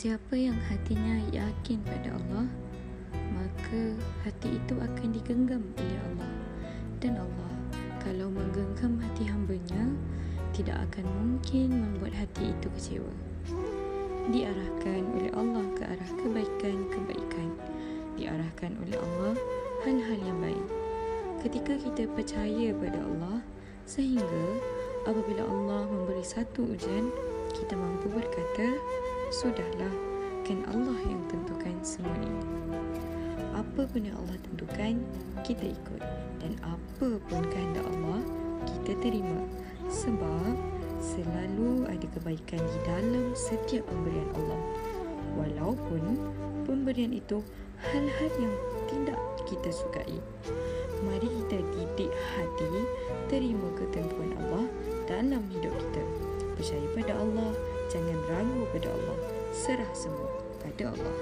Siapa yang hatinya yakin pada Allah, maka hati itu akan digenggam oleh Allah. Dan Allah, kalau menggenggam hati hambanya, tidak akan mungkin membuat hati itu kecewa. Diarahkan oleh Allah ke arah kebaikan-kebaikan. Diarahkan oleh Allah hal-hal yang baik. Ketika kita percaya pada Allah, sehingga apabila Allah memberi satu ujian, kita mampu berkata, Sudahlah, kan Allah yang tentukan semua ini. Apa pun yang Allah tentukan, kita ikut. Dan apa pun kehendak Allah, kita terima. Sebab selalu ada kebaikan di dalam setiap pemberian Allah. Walaupun pemberian itu hal-hal yang tidak kita sukai. Mari kita didik hati terima ketentuan Allah dalam hidup kita. Percaya pada Allah, jangan ragu pada Allah. Serah semua pada Allah.